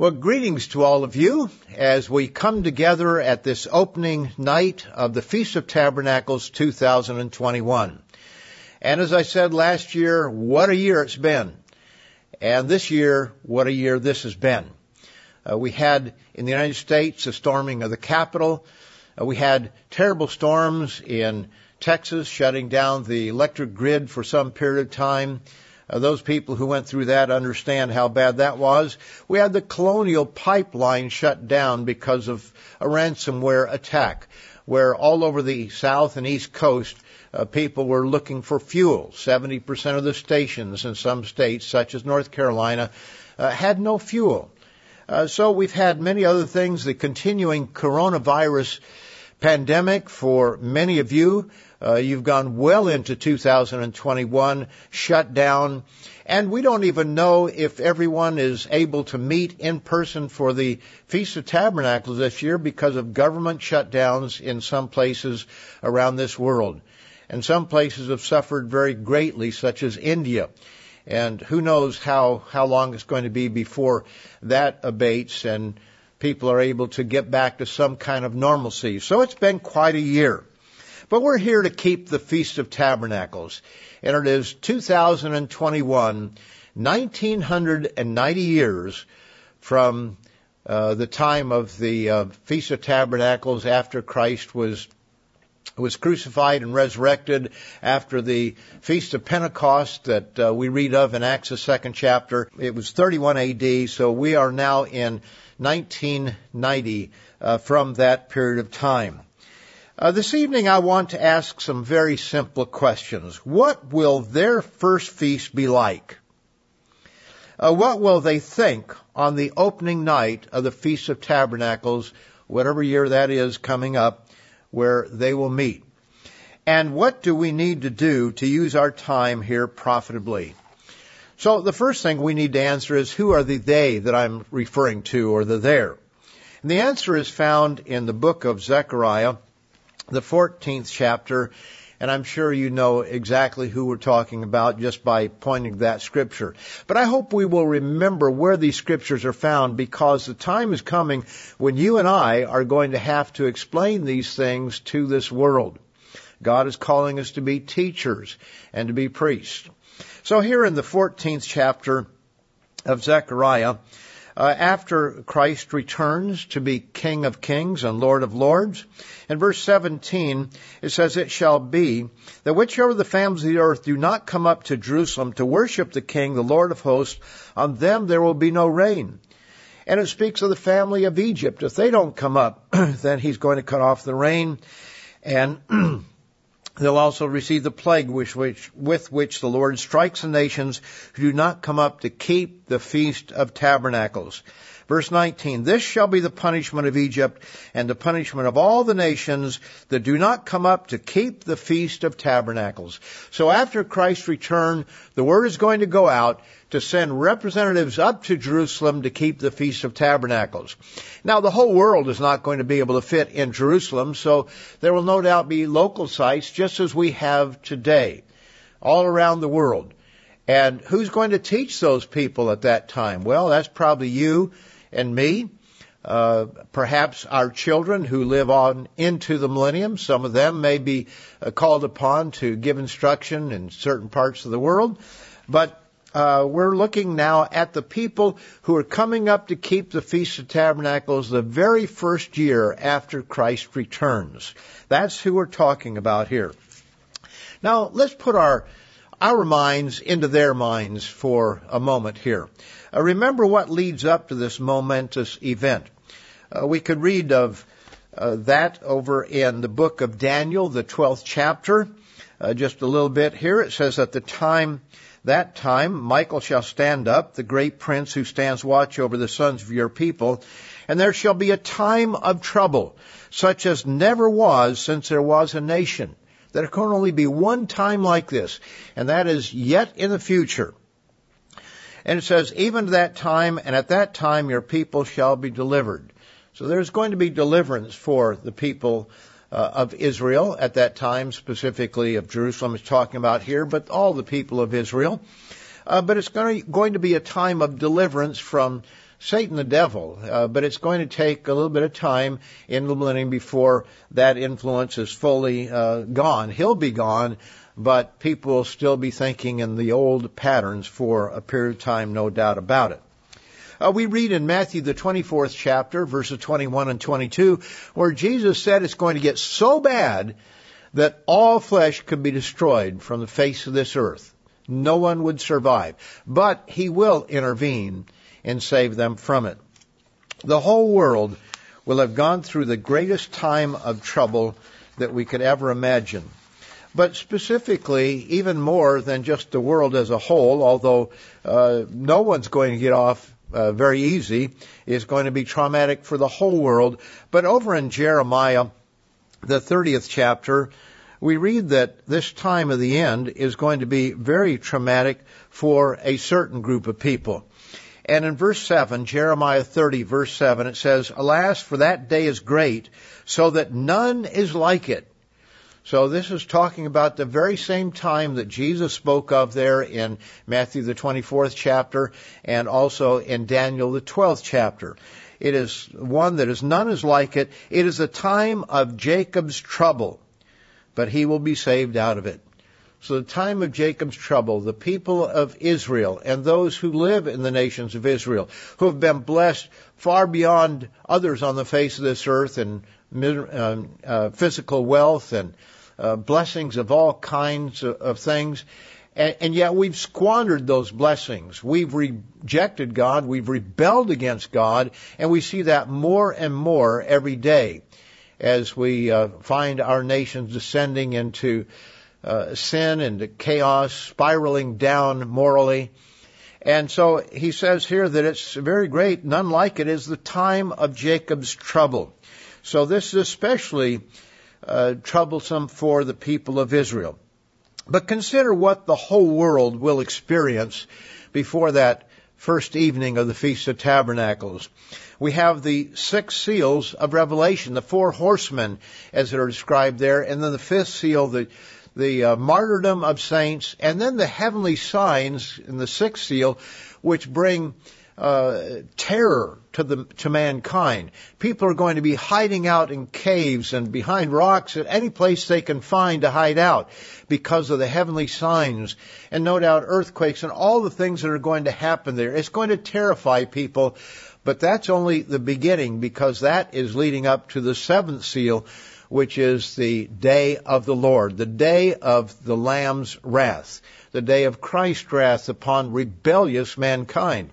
Well, greetings to all of you as we come together at this opening night of the Feast of Tabernacles 2021. And as I said last year, what a year it's been. And this year, what a year this has been. Uh, we had in the United States the storming of the Capitol. Uh, we had terrible storms in Texas shutting down the electric grid for some period of time. Uh, those people who went through that understand how bad that was. We had the colonial pipeline shut down because of a ransomware attack, where all over the south and east coast, uh, people were looking for fuel. 70% of the stations in some states, such as North Carolina, uh, had no fuel. Uh, so we've had many other things. The continuing coronavirus pandemic for many of you. Uh, you've gone well into 2021, shut down, and we don't even know if everyone is able to meet in person for the Feast of Tabernacles this year because of government shutdowns in some places around this world. And some places have suffered very greatly, such as India. And who knows how, how long it's going to be before that abates and people are able to get back to some kind of normalcy. So it's been quite a year. But we're here to keep the Feast of Tabernacles. And it is 2021, 1990 years from uh, the time of the uh, Feast of Tabernacles after Christ was was crucified and resurrected after the Feast of Pentecost that uh, we read of in Acts the second chapter. It was 31 AD, so we are now in 1990 uh, from that period of time. Uh, this evening I want to ask some very simple questions. What will their first feast be like? Uh, what will they think on the opening night of the Feast of Tabernacles, whatever year that is coming up, where they will meet? And what do we need to do to use our time here profitably? So the first thing we need to answer is who are the they that I'm referring to or the there? And the answer is found in the book of Zechariah, the 14th chapter, and I'm sure you know exactly who we're talking about just by pointing to that scripture. But I hope we will remember where these scriptures are found because the time is coming when you and I are going to have to explain these things to this world. God is calling us to be teachers and to be priests. So here in the 14th chapter of Zechariah, uh, after Christ returns to be King of Kings and Lord of Lords. In verse 17, it says, It shall be that whichever the families of the earth do not come up to Jerusalem to worship the King, the Lord of hosts, on them there will be no rain. And it speaks of the family of Egypt. If they don't come up, then he's going to cut off the rain. And They'll also receive the plague which, which, with which the Lord strikes the nations who do not come up to keep the feast of tabernacles. Verse 19, this shall be the punishment of Egypt and the punishment of all the nations that do not come up to keep the feast of tabernacles. So after Christ's return, the word is going to go out to send representatives up to Jerusalem to keep the Feast of Tabernacles. Now the whole world is not going to be able to fit in Jerusalem, so there will no doubt be local sites just as we have today, all around the world. And who's going to teach those people at that time? Well, that's probably you and me. Uh, perhaps our children who live on into the millennium, some of them may be uh, called upon to give instruction in certain parts of the world. But uh, we're looking now at the people who are coming up to keep the Feast of Tabernacles the very first year after Christ returns. That's who we're talking about here. Now, let's put our our minds into their minds for a moment here. Uh, remember what leads up to this momentous event. Uh, we could read of uh, that over in the book of Daniel, the 12th chapter. Uh, just a little bit here. It says, at the time, that time, Michael shall stand up, the great prince who stands watch over the sons of your people, and there shall be a time of trouble, such as never was since there was a nation. There can only be one time like this, and that is yet in the future. And it says, even to that time, and at that time your people shall be delivered. So there's going to be deliverance for the people uh, of Israel at that time, specifically of Jerusalem is talking about here, but all the people of Israel. Uh, but it's going to, going to be a time of deliverance from Satan the devil, uh, but it's going to take a little bit of time in the millennium before that influence is fully uh, gone. He'll be gone, but people will still be thinking in the old patterns for a period of time, no doubt about it. Uh, we read in Matthew, the 24th chapter, verses 21 and 22, where Jesus said it's going to get so bad that all flesh could be destroyed from the face of this earth. No one would survive. But He will intervene and save them from it. The whole world will have gone through the greatest time of trouble that we could ever imagine. But specifically, even more than just the world as a whole, although uh, no one's going to get off uh, very easy, is going to be traumatic for the whole world. But over in Jeremiah, the 30th chapter, we read that this time of the end is going to be very traumatic for a certain group of people. And in verse 7, Jeremiah 30 verse 7, it says, Alas, for that day is great, so that none is like it. So this is talking about the very same time that Jesus spoke of there in Matthew the 24th chapter and also in Daniel the 12th chapter. It is one that is none is like it. It is a time of Jacob's trouble, but he will be saved out of it. So the time of Jacob's trouble, the people of Israel and those who live in the nations of Israel, who have been blessed far beyond others on the face of this earth and uh, uh, physical wealth and uh, blessings of all kinds of, of things. And, and, yet we've squandered those blessings. We've rejected God. We've rebelled against God. And we see that more and more every day as we uh, find our nations descending into uh, sin and chaos, spiraling down morally. And so he says here that it's very great, none like it is the time of Jacob's trouble. So this is especially uh, troublesome for the people of Israel. But consider what the whole world will experience before that first evening of the Feast of Tabernacles. We have the six seals of Revelation, the four horsemen as they're described there, and then the fifth seal, the the uh, martyrdom of saints, and then the heavenly signs in the sixth seal, which bring uh, terror to the to mankind. People are going to be hiding out in caves and behind rocks at any place they can find to hide out because of the heavenly signs and no doubt earthquakes and all the things that are going to happen there. It's going to terrify people, but that's only the beginning because that is leading up to the seventh seal, which is the day of the Lord, the day of the Lamb's wrath, the day of Christ's wrath upon rebellious mankind.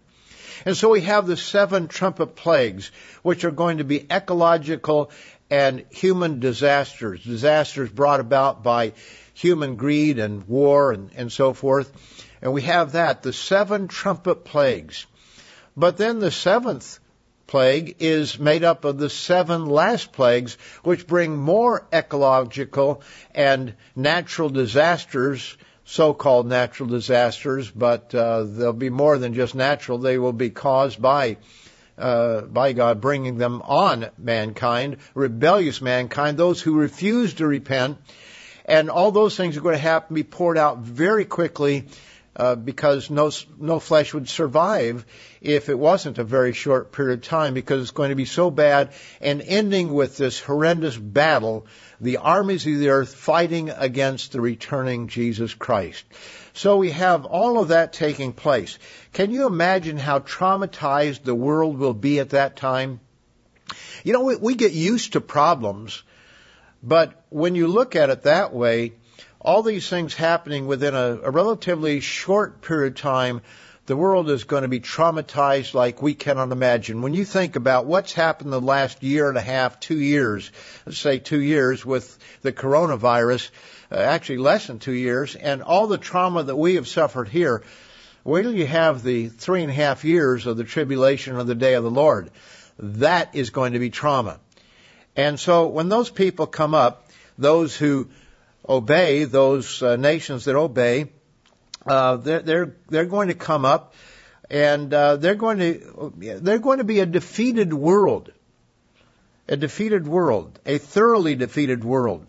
And so we have the seven trumpet plagues, which are going to be ecological and human disasters, disasters brought about by human greed and war and, and so forth. And we have that, the seven trumpet plagues. But then the seventh plague is made up of the seven last plagues, which bring more ecological and natural disasters so-called natural disasters, but uh, they'll be more than just natural. They will be caused by uh, by God bringing them on mankind, rebellious mankind, those who refuse to repent, and all those things are going to happen, be poured out very quickly. Uh, because no no flesh would survive if it wasn't a very short period of time, because it's going to be so bad, and ending with this horrendous battle the armies of the earth fighting against the returning Jesus Christ. So we have all of that taking place. Can you imagine how traumatized the world will be at that time? You know, we, we get used to problems, but when you look at it that way, all these things happening within a, a relatively short period of time the world is going to be traumatized like we cannot imagine. When you think about what's happened the last year and a half, two years, let's say two years with the coronavirus, uh, actually less than two years, and all the trauma that we have suffered here, wait till you have the three and a half years of the tribulation of the day of the Lord. That is going to be trauma. And so when those people come up, those who obey, those uh, nations that obey, uh, they're, they're, they're going to come up and uh, they're going to they're going to be a defeated world, a defeated world, a thoroughly defeated world.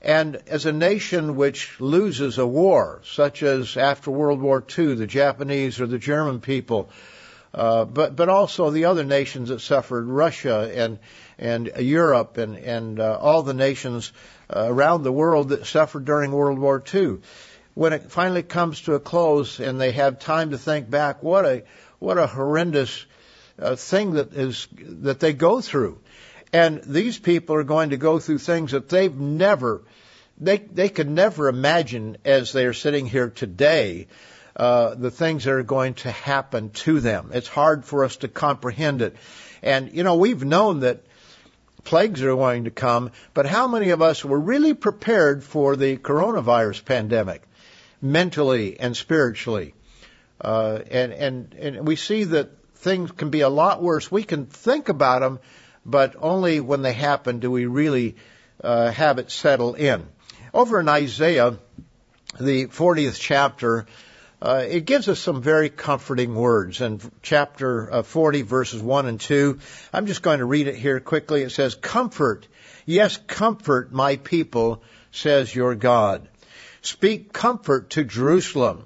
And as a nation which loses a war, such as after World War II, the Japanese or the German people uh, but but also the other nations that suffered, Russia and and Europe and and uh, all the nations uh, around the world that suffered during World War II. When it finally comes to a close and they have time to think back, what a what a horrendous uh, thing that is that they go through, and these people are going to go through things that they've never they they could never imagine as they are sitting here today uh, the things that are going to happen to them. It's hard for us to comprehend it. And, you know, we've known that plagues are going to come, but how many of us were really prepared for the coronavirus pandemic, mentally and spiritually? Uh, and, and, and we see that things can be a lot worse. We can think about them, but only when they happen do we really uh, have it settle in. Over in Isaiah, the 40th chapter, uh, it gives us some very comforting words. In chapter uh, 40, verses 1 and 2, I'm just going to read it here quickly. It says, Comfort, yes, comfort my people, says your God. Speak comfort to Jerusalem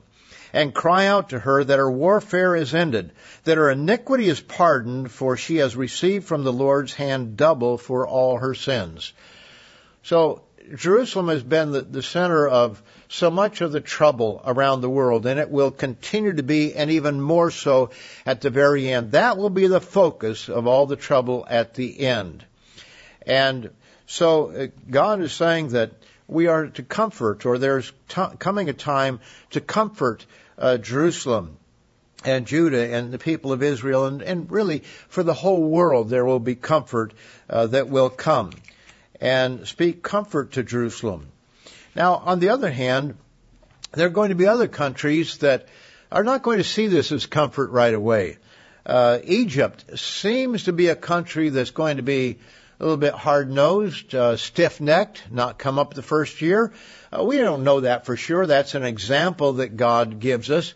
and cry out to her that her warfare is ended, that her iniquity is pardoned, for she has received from the Lord's hand double for all her sins. So Jerusalem has been the, the center of so much of the trouble around the world, and it will continue to be, and even more so at the very end. That will be the focus of all the trouble at the end. And so uh, God is saying that we are to comfort, or there's t- coming a time to comfort uh, Jerusalem and Judah and the people of Israel, and, and, really for the whole world there will be comfort uh, that will come and speak comfort to Jerusalem. Now, on the other hand, there are going to be other countries that are not going to see this as comfort right away. Uh, Egypt seems to be a country that's going to be a little bit hard-nosed, uh, stiff-necked, not come up the first year. Uh, we don't know that for sure. That's an example that God gives us.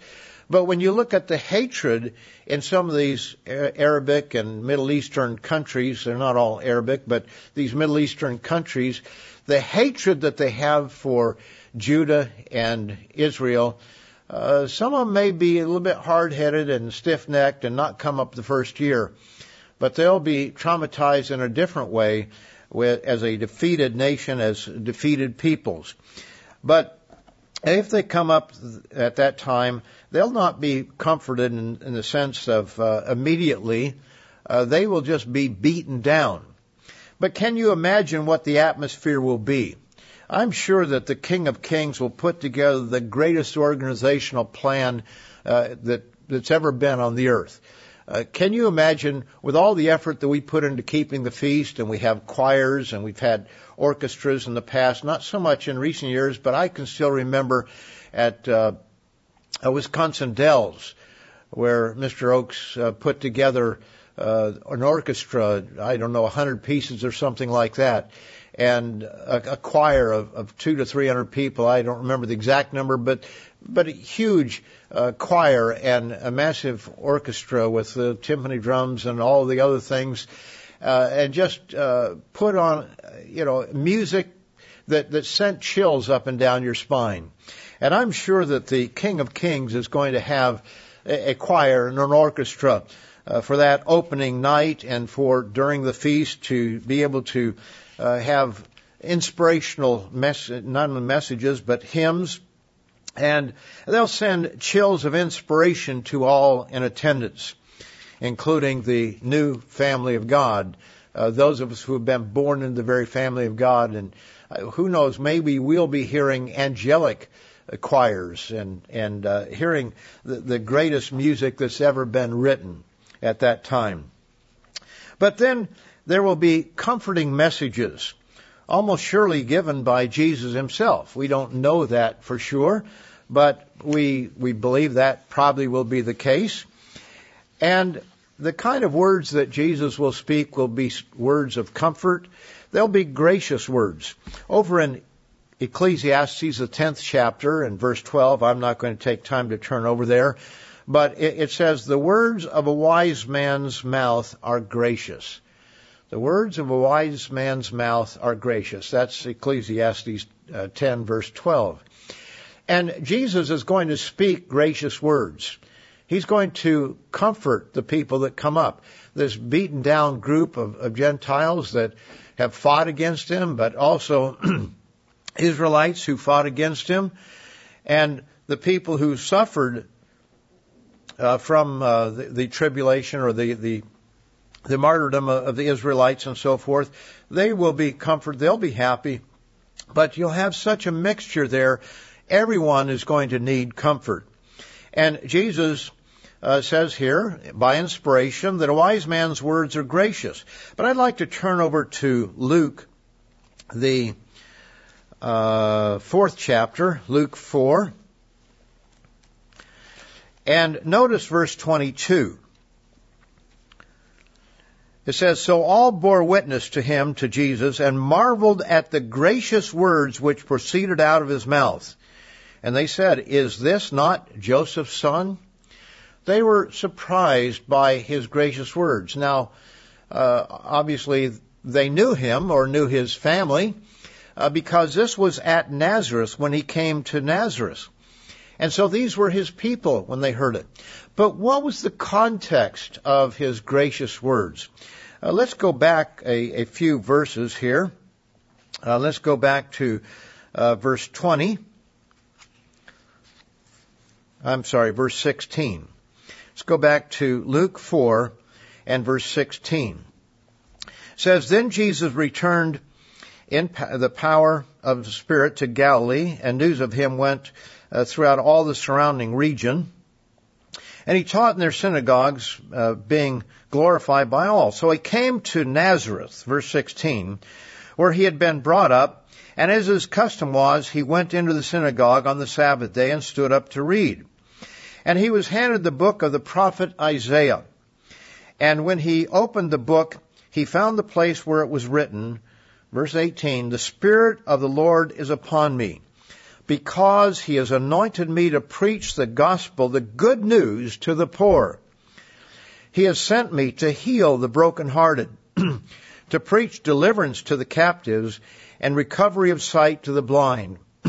But when you look at the hatred in some of these Arabic and Middle Eastern countries, they're not all Arabic, but these Middle Eastern countries, the hatred that they have for Judah and Israel, uh, some of them may be a little bit hard-headed and stiff-necked and not come up the first year, but they'll be traumatized in a different way with, as a defeated nation, as defeated peoples. But if they come up at that time, they'll not be comforted in, in the sense of uh, immediately. Uh, they will just be beaten down. But can you imagine what the atmosphere will be? I'm sure that the King of Kings will put together the greatest organizational plan uh, that that's ever been on the earth. Uh, can you imagine, with all the effort that we put into keeping the feast, and we have choirs and we've had orchestras in the past, not so much in recent years, but I can still remember at uh, Wisconsin Dells, where Mr. Oaks uh, put together uh, an orchestra, I don't know, 100 pieces or something like that, and a, a choir of, of two to 300 people. I don't remember the exact number, but but a huge uh, choir and a massive orchestra with the timpani drums and all the other things, uh, and just uh, put on, you know, music that that sent chills up and down your spine. And I'm sure that the King of Kings is going to have a, choir and an orchestra uh, for that opening night and for during the feast to be able to uh, have inspirational mess- not only messages but hymns. And they'll send chills of inspiration to all in attendance, including the new family of God, uh, those of us who have been born in the very family of God, and uh, who knows, maybe we'll be hearing angelic choirs and and uh, hearing the, the greatest music that's ever been written at that time. But then there will be comforting messages almost surely given by Jesus himself. We don't know that for sure, but we, we believe that probably will be the case. And the kind of words that Jesus will speak will be words of comfort. They'll be gracious words. Over in Ecclesiastes, the 10th chapter, and verse 12, I'm not going to take time to turn over there, but it, it says, The words of a wise man's mouth are gracious the words of a wise man's mouth are gracious. That's Ecclesiastes uh, 10 verse 12. And Jesus is going to speak gracious words. He's going to comfort the people that come up. This beaten down group of, of Gentiles that have fought against him, but also Israelites who fought against him, and the people who suffered uh, from uh, the, the, tribulation or the, the the martyrdom of the Israelites and so forth, they will be comforted. They'll be happy, but you'll have such a mixture there. Everyone is going to need comfort, and Jesus. Uh, says here by inspiration that a wise man's words are gracious. But I'd like to turn over to Luke, the uh, fourth chapter, Luke 4. And notice verse 22. It says, So all bore witness to him, to Jesus, and marveled at the gracious words which proceeded out of his mouth. And they said, Is this not Joseph's son? They were surprised by his gracious words. Now, uh, obviously, they knew him or knew his family uh, because this was at Nazareth when he came to Nazareth. And so these were his people when they heard it. But what was the context of his gracious words? Uh, let's go back a, a few verses here. Uh, let's go back to uh, verse 20. I'm sorry, verse 16. Let's go back to Luke 4 and verse 16. It says, Then Jesus returned in the power of the Spirit to Galilee, and news of him went uh, throughout all the surrounding region. And he taught in their synagogues, uh, being glorified by all. So he came to Nazareth, verse 16, where he had been brought up, and as his custom was, he went into the synagogue on the Sabbath day and stood up to read. And he was handed the book of the prophet Isaiah. And when he opened the book, he found the place where it was written, Verse 18, the Spirit of the Lord is upon me, because he has anointed me to preach the gospel, the good news to the poor. He has sent me to heal the brokenhearted, to preach deliverance to the captives, and recovery of sight to the blind,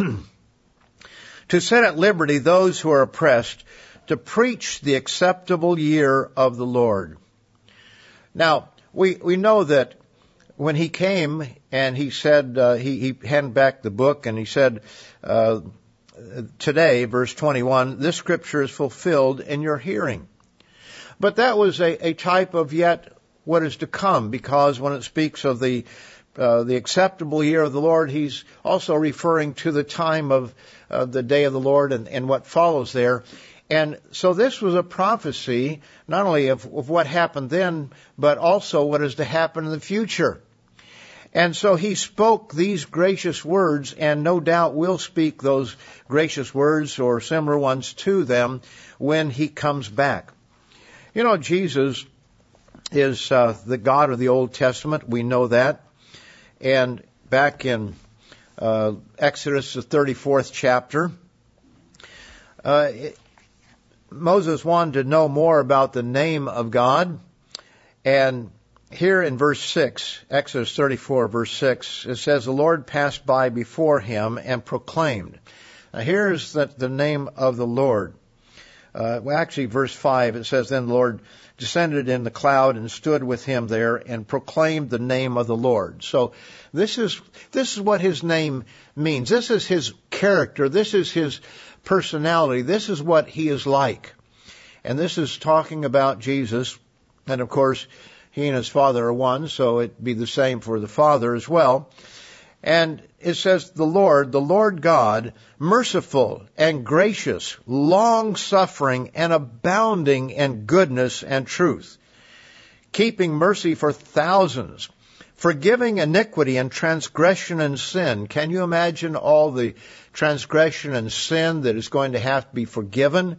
to set at liberty those who are oppressed, to preach the acceptable year of the Lord. Now, we, we know that when he came and he said, uh, he, he handed back the book and he said, uh, today, verse 21, this scripture is fulfilled in your hearing. But that was a, a type of yet what is to come because when it speaks of the uh, the acceptable year of the Lord, he's also referring to the time of uh, the day of the Lord and, and what follows there. And so this was a prophecy not only of, of what happened then, but also what is to happen in the future. And so he spoke these gracious words and no doubt will speak those gracious words or similar ones to them when he comes back. You know, Jesus is uh, the God of the Old Testament. We know that. And back in uh, Exodus, the 34th chapter, uh, it, Moses wanted to know more about the name of God. And here in verse 6, Exodus 34, verse 6, it says, The Lord passed by before him and proclaimed. Now here's the, the name of the Lord. Uh, well, actually, verse 5, it says, Then the Lord descended in the cloud and stood with him there and proclaimed the name of the Lord. So this is, this is what his name means. This is his character. This is his personality. This is what he is like. And this is talking about Jesus. And of course, he and his Father are one, so it'd be the same for the Father as well. And it says, the Lord, the Lord God, merciful and gracious, long suffering and abounding in goodness and truth, keeping mercy for thousands, forgiving iniquity and transgression and sin. Can you imagine all the transgression and sin that is going to have to be forgiven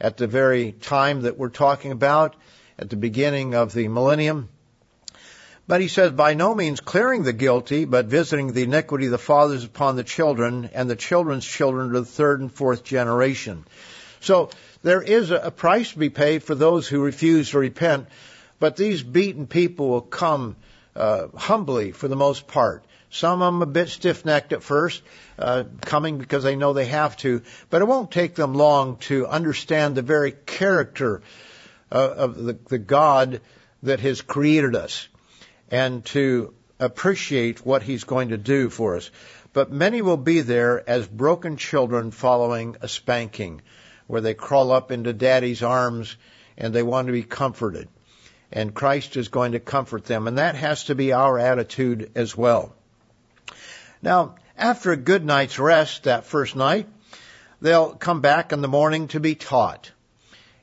at the very time that we're talking about? At the beginning of the millennium. But he says, by no means clearing the guilty, but visiting the iniquity of the fathers upon the children and the children's children to the third and fourth generation. So there is a price to be paid for those who refuse to repent, but these beaten people will come uh, humbly for the most part. Some of them a bit stiff-necked at first, uh, coming because they know they have to, but it won't take them long to understand the very character of the, the God that has created us and to appreciate what He's going to do for us. But many will be there as broken children following a spanking, where they crawl up into daddy's arms and they want to be comforted. And Christ is going to comfort them. And that has to be our attitude as well. Now, after a good night's rest that first night, they'll come back in the morning to be taught.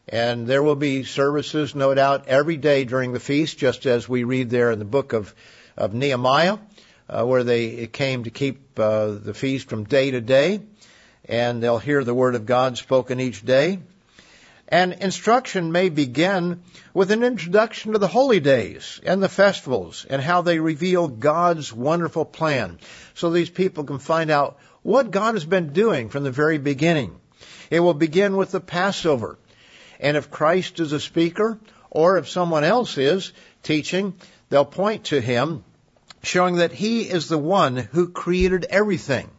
And there will be services, no doubt, every day during the feast, just as we read there in the book of, of Nehemiah, uh, where they came to keep uh, the feast from day to day. And they'll hear the word of God spoken each day. And instruction may begin with an introduction to the holy days and the festivals and how they reveal God's wonderful plan so these people can find out what God has been doing from the very beginning. It will begin with the Passover. And if Christ is a speaker or if someone else is teaching, they'll point to him showing that he is the one who created everything.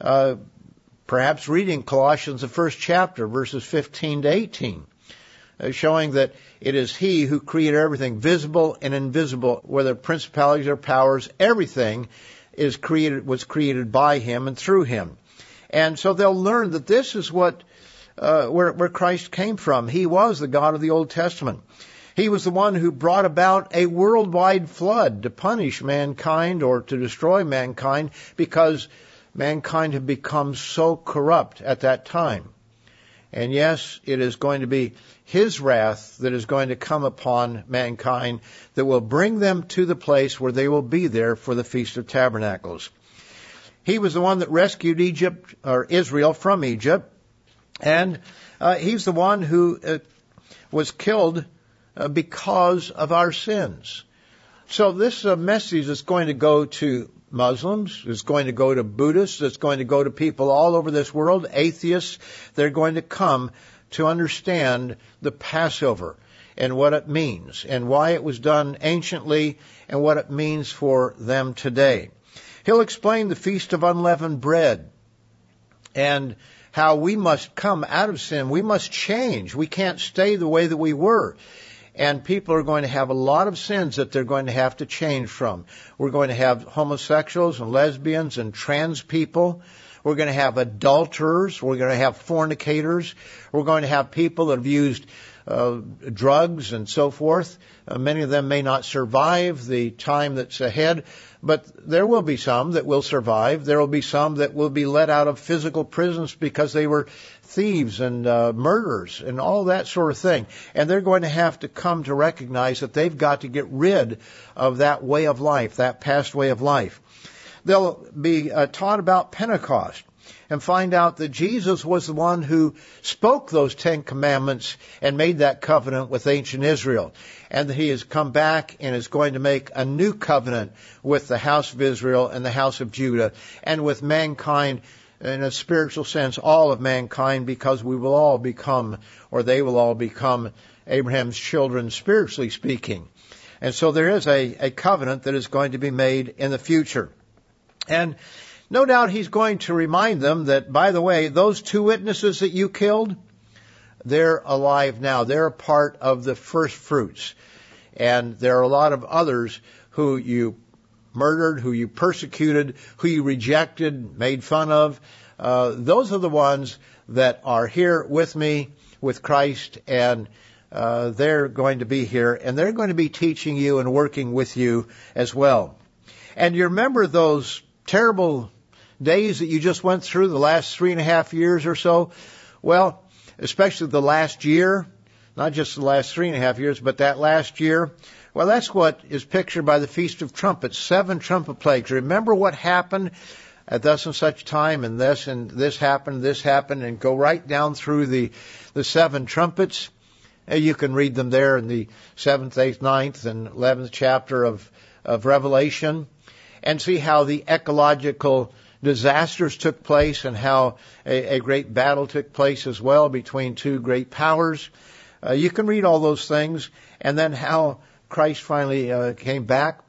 Uh, Perhaps reading Colossians, the first chapter, verses 15 to 18, uh, showing that it is He who created everything, visible and invisible, whether principalities or powers, everything is created, was created by Him and through Him. And so they'll learn that this is what, uh, where, where Christ came from. He was the God of the Old Testament. He was the one who brought about a worldwide flood to punish mankind or to destroy mankind because mankind had become so corrupt at that time. And yes, it is going to be His wrath that is going to come upon mankind that will bring them to the place where they will be there for the Feast of Tabernacles. He was the one that rescued Egypt, or Israel from Egypt, and uh, He's the one who uh, was killed uh, because of our sins. So this uh, message is going to go to Muslims, it's going to go to Buddhists, it's going to go to people all over this world, atheists. They're going to come to understand the Passover and what it means and why it was done anciently and what it means for them today. He'll explain the Feast of Unleavened Bread and how we must come out of sin. We must change. We can't stay the way that we were and people are going to have a lot of sins that they're going to have to change from. We're going to have homosexuals and lesbians and trans people. We're going to have adulterers. We're going to have fornicators. We're going to have people that have used drugs and so forth. Uh, many of them may not survive the time that's ahead, but there will be some that will survive. There will be some that will be let out of physical prisons because they were thieves and uh, murderers and all that sort of thing. And they're going to have to come to recognize that they've got to get rid of that way of life, that past way of life. They'll be uh, taught about Pentecost and find out that Jesus was the one who spoke those Ten Commandments and made that covenant with ancient Israel. And that he has come back and is going to make a new covenant with the house of Israel and the house of Judah and with mankind in a spiritual sense, all of mankind, because we will all become, or they will all become Abraham's children, spiritually speaking. And so there is a, a covenant that is going to be made in the future. And no doubt he's going to remind them that, by the way, those two witnesses that you killed, they're alive now. They're part of the first fruits. And there are a lot of others who you murdered, who you persecuted, who you rejected, made fun of. Uh, those are the ones that are here with me, with Christ, and uh, they're going to be here, and they're going to be teaching you and working with you as well. And you remember those terrible days that you just went through the last three and a half years or so? Well, especially the last year, not just the last three and a half years, but that last year, well, that's what is pictured by the Feast of Trumpets, seven trumpet plagues. Remember what happened at thus and such time, and this and this happened, this happened, and go right down through the the seven trumpets. You can read them there in the seventh, eighth, ninth, and eleventh chapter of of Revelation, and see how the ecological disasters took place and how a, a great battle took place as well between two great powers. Uh, you can read all those things, and then how Christ finally uh, came back.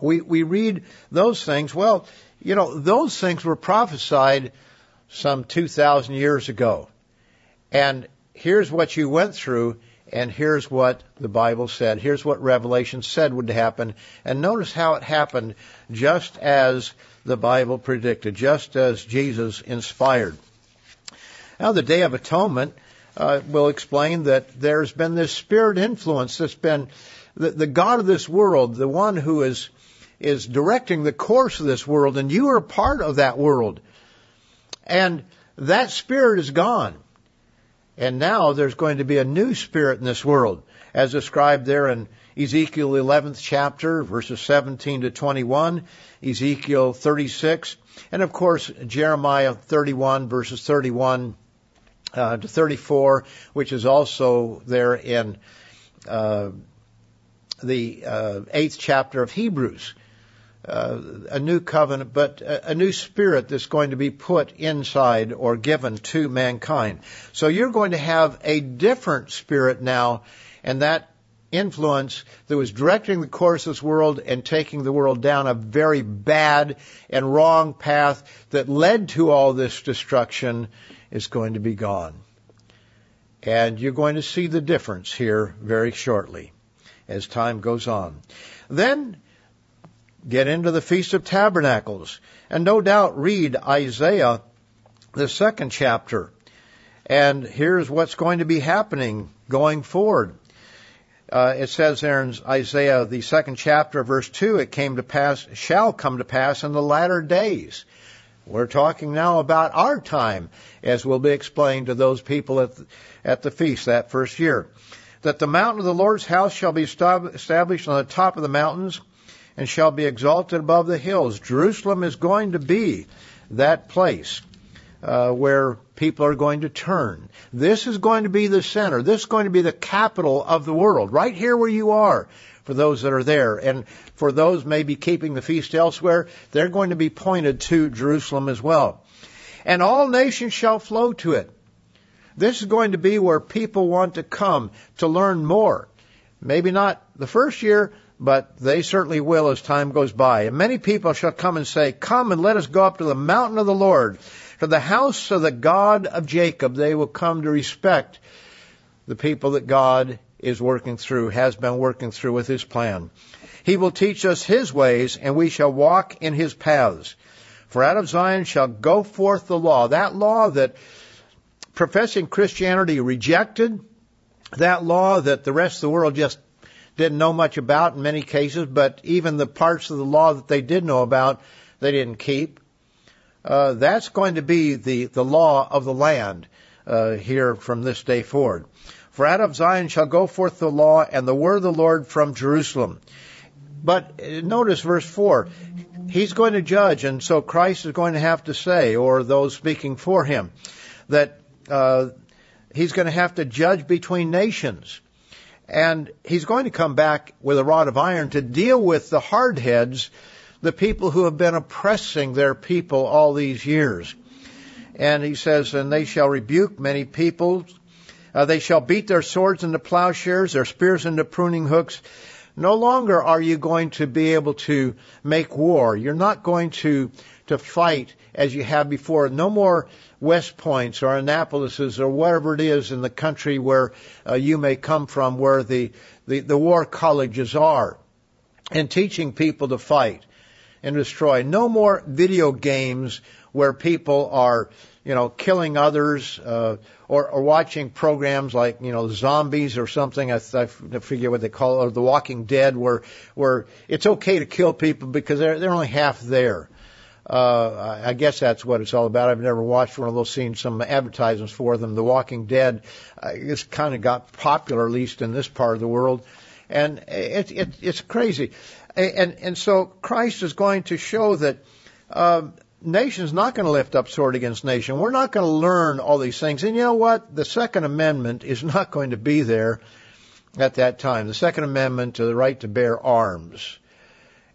We we read those things. Well, you know, those things were prophesied some 2,000 years ago. And here's what you went through, and here's what the Bible said. Here's what Revelation said would happen. And notice how it happened just as the Bible predicted, just as Jesus inspired. Now, the Day of Atonement uh, will explain that there's been this spirit influence that's been the, the God of this world, the one who is is directing the course of this world, and you are part of that world. And that spirit is gone. And now there's going to be a new spirit in this world, as described there in Ezekiel 11th chapter, verses 17 to 21, Ezekiel 36, and of course Jeremiah 31, verses 31 uh, to 34, which is also there in uh, the uh, eighth chapter of Hebrews uh, a new covenant, but a, a, new spirit that's going to be put inside or given to mankind. So you're going to have a different spirit now, and that influence that was directing the course of this world and taking the world down a very bad and wrong path that led to all this destruction is going to be gone. And you're going to see the difference here very shortly as time goes on. Then get into the Feast of Tabernacles, and no doubt read Isaiah, the second chapter. And here's what's going to be happening going forward. Uh, it says there in Isaiah, the second chapter, verse 2, it came to pass, shall come to pass in the latter days. We're talking now about our time, as will be explained to those people at the, at the feast that first year. That the mountain of the Lord's house shall be established on the top of the mountains, and shall be exalted above the hills. Jerusalem is going to be that place uh, where people are going to turn. This is going to be the center. This is going to be the capital of the world, right here where you are. For those that are there, and for those maybe keeping the feast elsewhere, they're going to be pointed to Jerusalem as well. And all nations shall flow to it. This is going to be where people want to come to learn more. Maybe not the first year, but they certainly will as time goes by. And many people shall come and say, Come and let us go up to the mountain of the Lord, to the house of the God of Jacob. They will come to respect the people that God is working through, has been working through with His plan. He will teach us His ways, and we shall walk in His paths. For out of Zion shall go forth the law, that law that professing Christianity rejected, that law that the rest of the world just didn't know much about in many cases, but even the parts of the law that they did know about, they didn't keep. Uh, that's going to be the, the law of the land uh, here from this day forward. For out of Zion shall go forth the law and the word of the Lord from Jerusalem. But uh, notice verse 4. He's going to judge, and so Christ is going to have to say, or those speaking for him, that uh, he's going to have to judge between nations. And he's going to come back with a rod of iron to deal with the hardheads, the people who have been oppressing their people all these years. And he says, and they shall rebuke many people. Uh, they shall beat their swords into plowshares, their spears into pruning hooks. No longer are you going to be able to make war. You're not going to, to fight as you have before. No more West Points or Annapolises or wherever it is in the country where uh, you may come from, where the, the, the war colleges are, and teaching people to fight and destroy. No more video games where people are, you know, killing others, uh, or, or watching programs like, you know, zombies or something. I, I forget what they call it, or The Walking Dead, where, where it's okay to kill people because they're, they're only half there. Uh, I guess that's what it's all about. I've never watched one of those, seen some advertisements for them. The Walking Dead, uh, it's kind of got popular, at least in this part of the world, and it, it, it's crazy. And and so Christ is going to show that. Uh, nation's not going to lift up sword against nation. We're not going to learn all these things. And you know what? The Second Amendment is not going to be there at that time. The Second Amendment to the right to bear arms.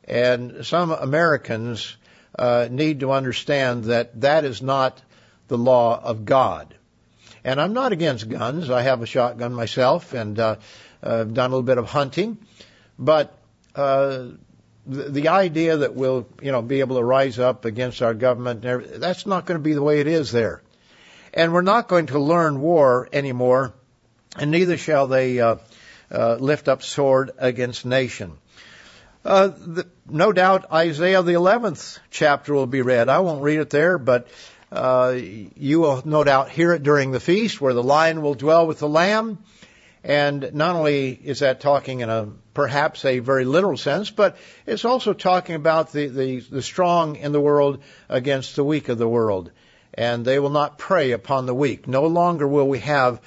And some Americans uh, need to understand that that is not the law of God. And I'm not against guns. I have a shotgun myself, and uh, I've done a little bit of hunting. But uh, the, the idea that we'll, you know, be able to rise up against our government, that's not going to be the way it is there. And we're not going to learn war anymore, and neither shall they uh, uh, lift up sword against nation. Uh, the, no doubt Isaiah the 11th chapter will be read. I won't read it there, but uh, you will no doubt hear it during the feast where the lion will dwell with the lamb. And not only is that talking in a perhaps a very literal sense, but it's also talking about the, the, the strong in the world against the weak of the world. And they will not prey upon the weak. No longer will we have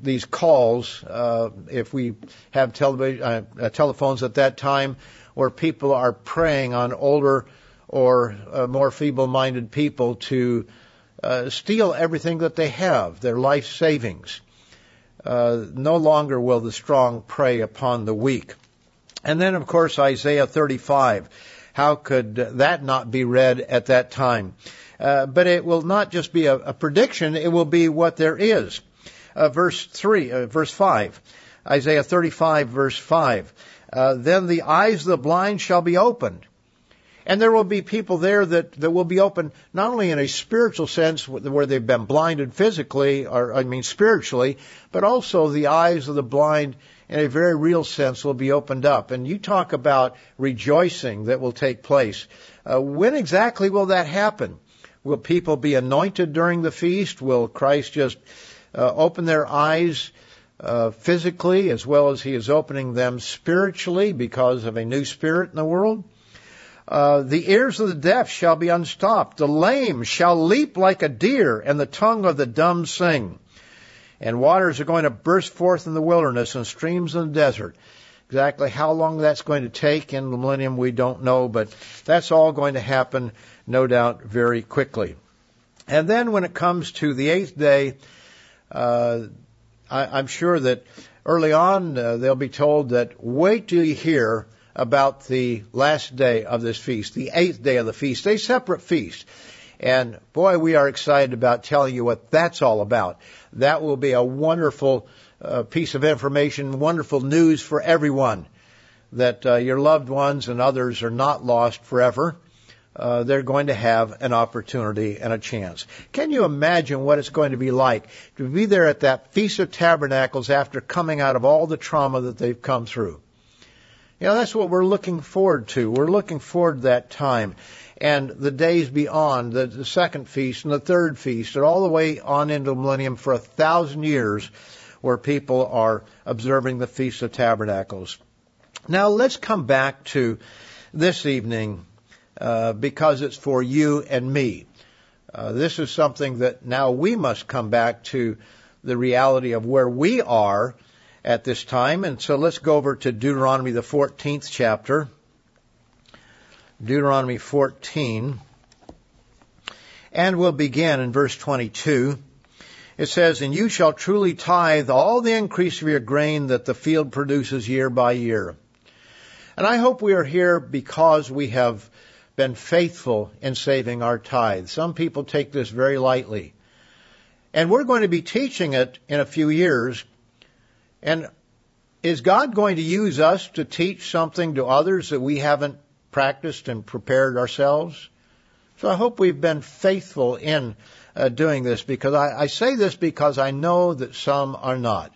these calls, uh, if we have television, uh, uh, telephones at that time, where people are preying on older or uh, more feeble-minded people to uh, steal everything that they have, their life savings. Uh, no longer will the strong prey upon the weak. And then, of course, Isaiah 35. How could that not be read at that time? Uh, but it will not just be a, a, prediction; it will be what there is. Uh, verse three, uh, verse five, Isaiah 35, verse five. Uh, then the eyes of the blind shall be opened. And there will be people there that, that will be open not only in a spiritual sense where they've been blinded physically, or I mean spiritually, but also the eyes of the blind in a very real sense will be opened up. And you talk about rejoicing that will take place. Uh, when exactly will that happen? Will people be anointed during the feast? Will Christ just uh, open their eyes uh, physically as well as he is opening them spiritually because of a new spirit in the world? Uh, the ears of the deaf shall be unstopped. The lame shall leap like a deer, and the tongue of the dumb sing. And waters are going to burst forth in the wilderness and streams in the desert. Exactly how long that's going to take in the millennium, we don't know, but that's all going to happen, no doubt, very quickly. And then when it comes to the eighth day, uh, I, am sure that early on uh, they'll be told that wait till you hear about the last day of this feast, the eighth day of the feast, a separate feast. And boy, we are excited about telling you what that's all about. That will be a wonderful uh, piece of information, wonderful news for everyone that uh, your loved ones and others are not lost forever. Uh, they're going to have an opportunity and a chance. Can you imagine what it's going to be like to be there at that Feast of Tabernacles after coming out of all the trauma that they've come through? You know, that's what we're looking forward to. We're looking forward to that time and the days beyond, the, the second feast and the third feast, and all the way on into the millennium for a thousand years where people are observing the Feast of Tabernacles. Now let's come back to this evening uh, because it's for you and me. Uh, this is something that now we must come back to the reality of where we are at this time. And so let's go over to Deuteronomy, the 14th chapter. Deuteronomy 14. And we'll begin in verse 22. It says, And you shall truly tithe all the increase of your grain that the field produces year by year. And I hope we are here because we have been faithful in saving our tithe. Some people take this very lightly. And we're going to be teaching it in a few years and is God going to use us to teach something to others that we haven't practiced and prepared ourselves? So I hope we've been faithful in uh, doing this because I, I say this because I know that some are not.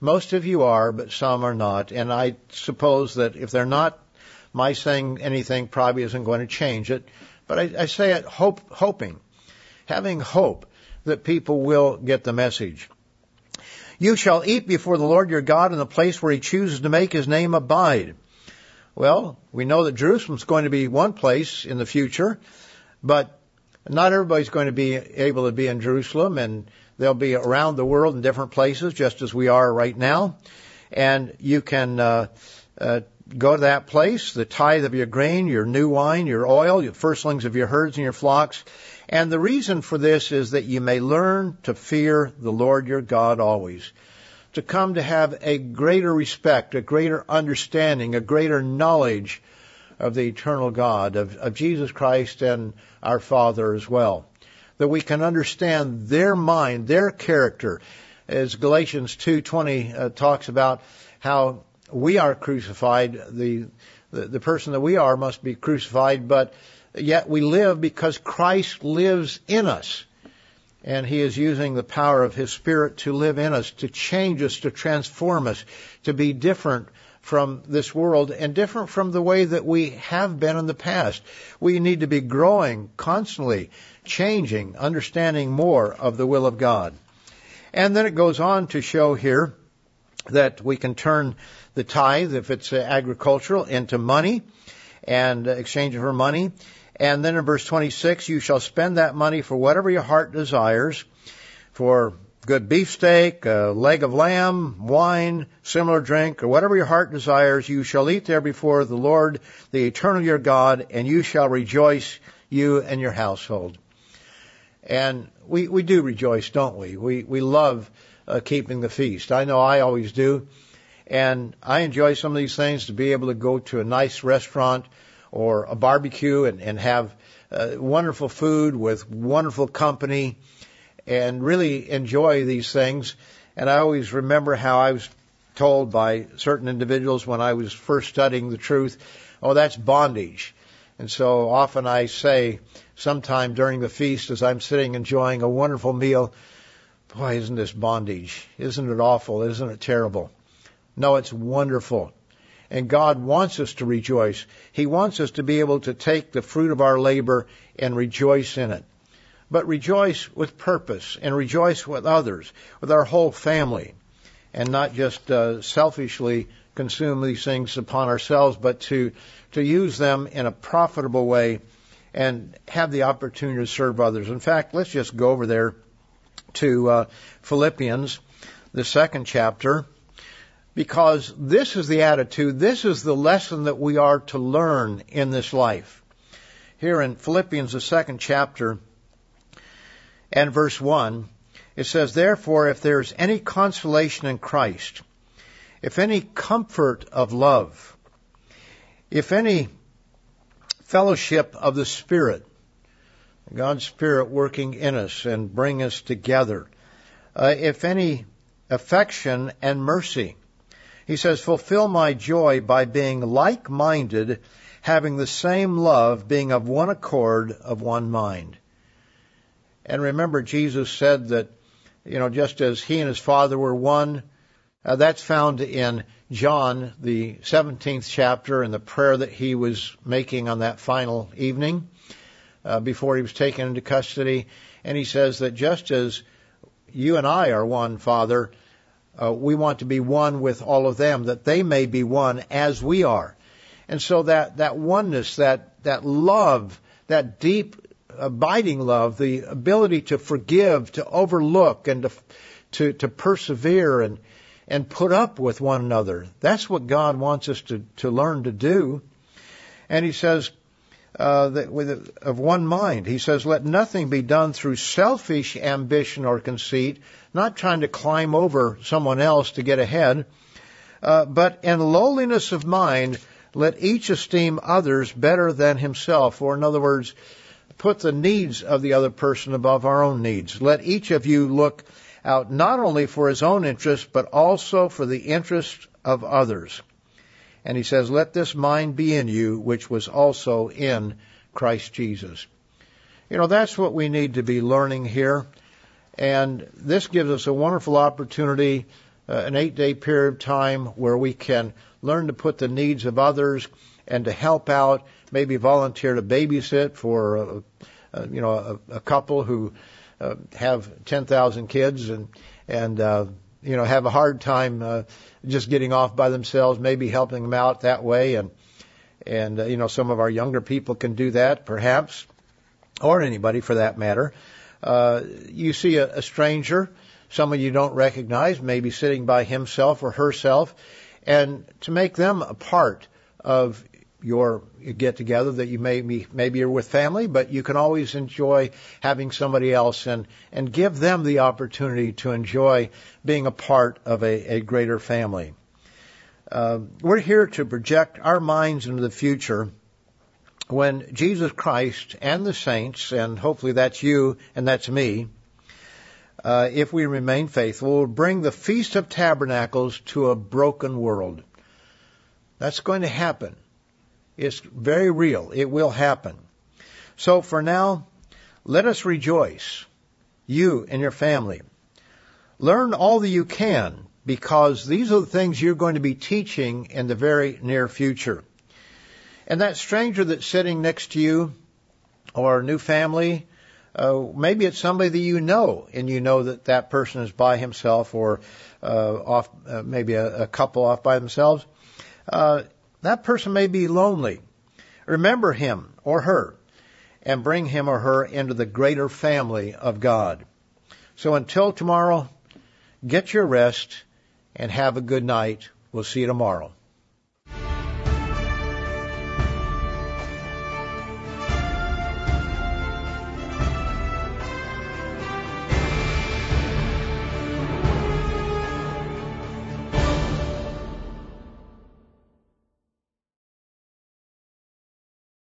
Most of you are, but some are not. And I suppose that if they're not, my saying anything probably isn't going to change it. But I, I say it hope, hoping, having hope that people will get the message. You shall eat before the Lord your God in the place where he chooses to make his name abide. Well, we know that Jerusalem's going to be one place in the future, but not everybody's going to be able to be in Jerusalem and they'll be around the world in different places just as we are right now. And you can, uh, uh, go to that place, the tithe of your grain, your new wine, your oil, your firstlings of your herds and your flocks, and the reason for this is that you may learn to fear the Lord your God always. To come to have a greater respect, a greater understanding, a greater knowledge of the eternal God, of, of Jesus Christ and our Father as well. That we can understand their mind, their character, as Galatians 2.20 uh, talks about how we are crucified. The, the, the person that we are must be crucified, but yet we live because Christ lives in us. And He is using the power of His Spirit to live in us, to change us, to transform us, to be different from this world and different from the way that we have been in the past. We need to be growing constantly, changing, understanding more of the will of God. And then it goes on to show here that we can turn the tithe, if it's agricultural, into money and exchange it for money. And then in verse 26, you shall spend that money for whatever your heart desires, for good beefsteak, a leg of lamb, wine, similar drink, or whatever your heart desires, you shall eat there before the Lord, the eternal your God, and you shall rejoice, you and your household. And we, we do rejoice, don't we? We, we love uh, keeping the feast. I know I always do. And I enjoy some of these things to be able to go to a nice restaurant or a barbecue and, and have uh, wonderful food with wonderful company and really enjoy these things. And I always remember how I was told by certain individuals when I was first studying the truth, oh, that's bondage. And so often I say, sometime during the feast, as I'm sitting enjoying a wonderful meal, boy, isn't this bondage? Isn't it awful? Isn't it terrible? No, it's wonderful. And God wants us to rejoice. He wants us to be able to take the fruit of our labor and rejoice in it but rejoice with purpose and rejoice with others, with our whole family, and not just uh, selfishly consume these things upon ourselves, but to to use them in a profitable way and have the opportunity to serve others. In fact, let's just go over there to uh, Philippians, the second chapter, because this is the attitude, this is the lesson that we are to learn in this life. Here in Philippians, the second chapter, and verse 1, it says, Therefore, if there's any consolation in Christ, if any comfort of love, if any fellowship of the Spirit, God's Spirit working in us and bring us together, uh, if any affection and mercy, he says, fulfill my joy by being like-minded, having the same love, being of one accord, of one mind. And remember, Jesus said that, you know, just as he and his Father were one, uh, that's found in John, the 17th chapter, and the prayer that he was making on that final evening uh, before he was taken into custody. And he says that just as you and I are one, Father, uh, we want to be one with all of them, that they may be one as we are. And so that, that oneness, that, that love, that deep abiding love, the ability to forgive, to overlook, and to to, to persevere and and put up with one another. That's what God wants us to to learn to do. And He says. Uh, that with of one mind, he says, "Let nothing be done through selfish ambition or conceit, not trying to climb over someone else to get ahead, uh, but in lowliness of mind, let each esteem others better than himself." Or, in other words, put the needs of the other person above our own needs. Let each of you look out not only for his own interest, but also for the interest of others. And he says, let this mind be in you, which was also in Christ Jesus. You know, that's what we need to be learning here. And this gives us a wonderful opportunity, uh, an eight day period of time where we can learn to put the needs of others and to help out maybe volunteer to babysit for, a, a, you know, a, a couple who uh, have 10,000 kids and, and, uh, you know, have a hard time, uh, just getting off by themselves, maybe helping them out that way. And, and, uh, you know, some of our younger people can do that, perhaps, or anybody for that matter. Uh, you see a, a stranger, someone you don't recognize, maybe sitting by himself or herself, and to make them a part of your get together that you may be, maybe you're with family, but you can always enjoy having somebody else and, and give them the opportunity to enjoy being a part of a, a greater family. Uh, we're here to project our minds into the future when Jesus Christ and the saints, and hopefully that's you and that's me, uh, if we remain faithful, will bring the Feast of Tabernacles to a broken world. That's going to happen. It's very real. It will happen. So for now, let us rejoice, you and your family. Learn all that you can because these are the things you're going to be teaching in the very near future. And that stranger that's sitting next to you or a new family, uh, maybe it's somebody that you know and you know that that person is by himself or uh, off, uh, maybe a, a, couple off by themselves. Uh, that person may be lonely. Remember him or her and bring him or her into the greater family of God. So until tomorrow, get your rest and have a good night. We'll see you tomorrow.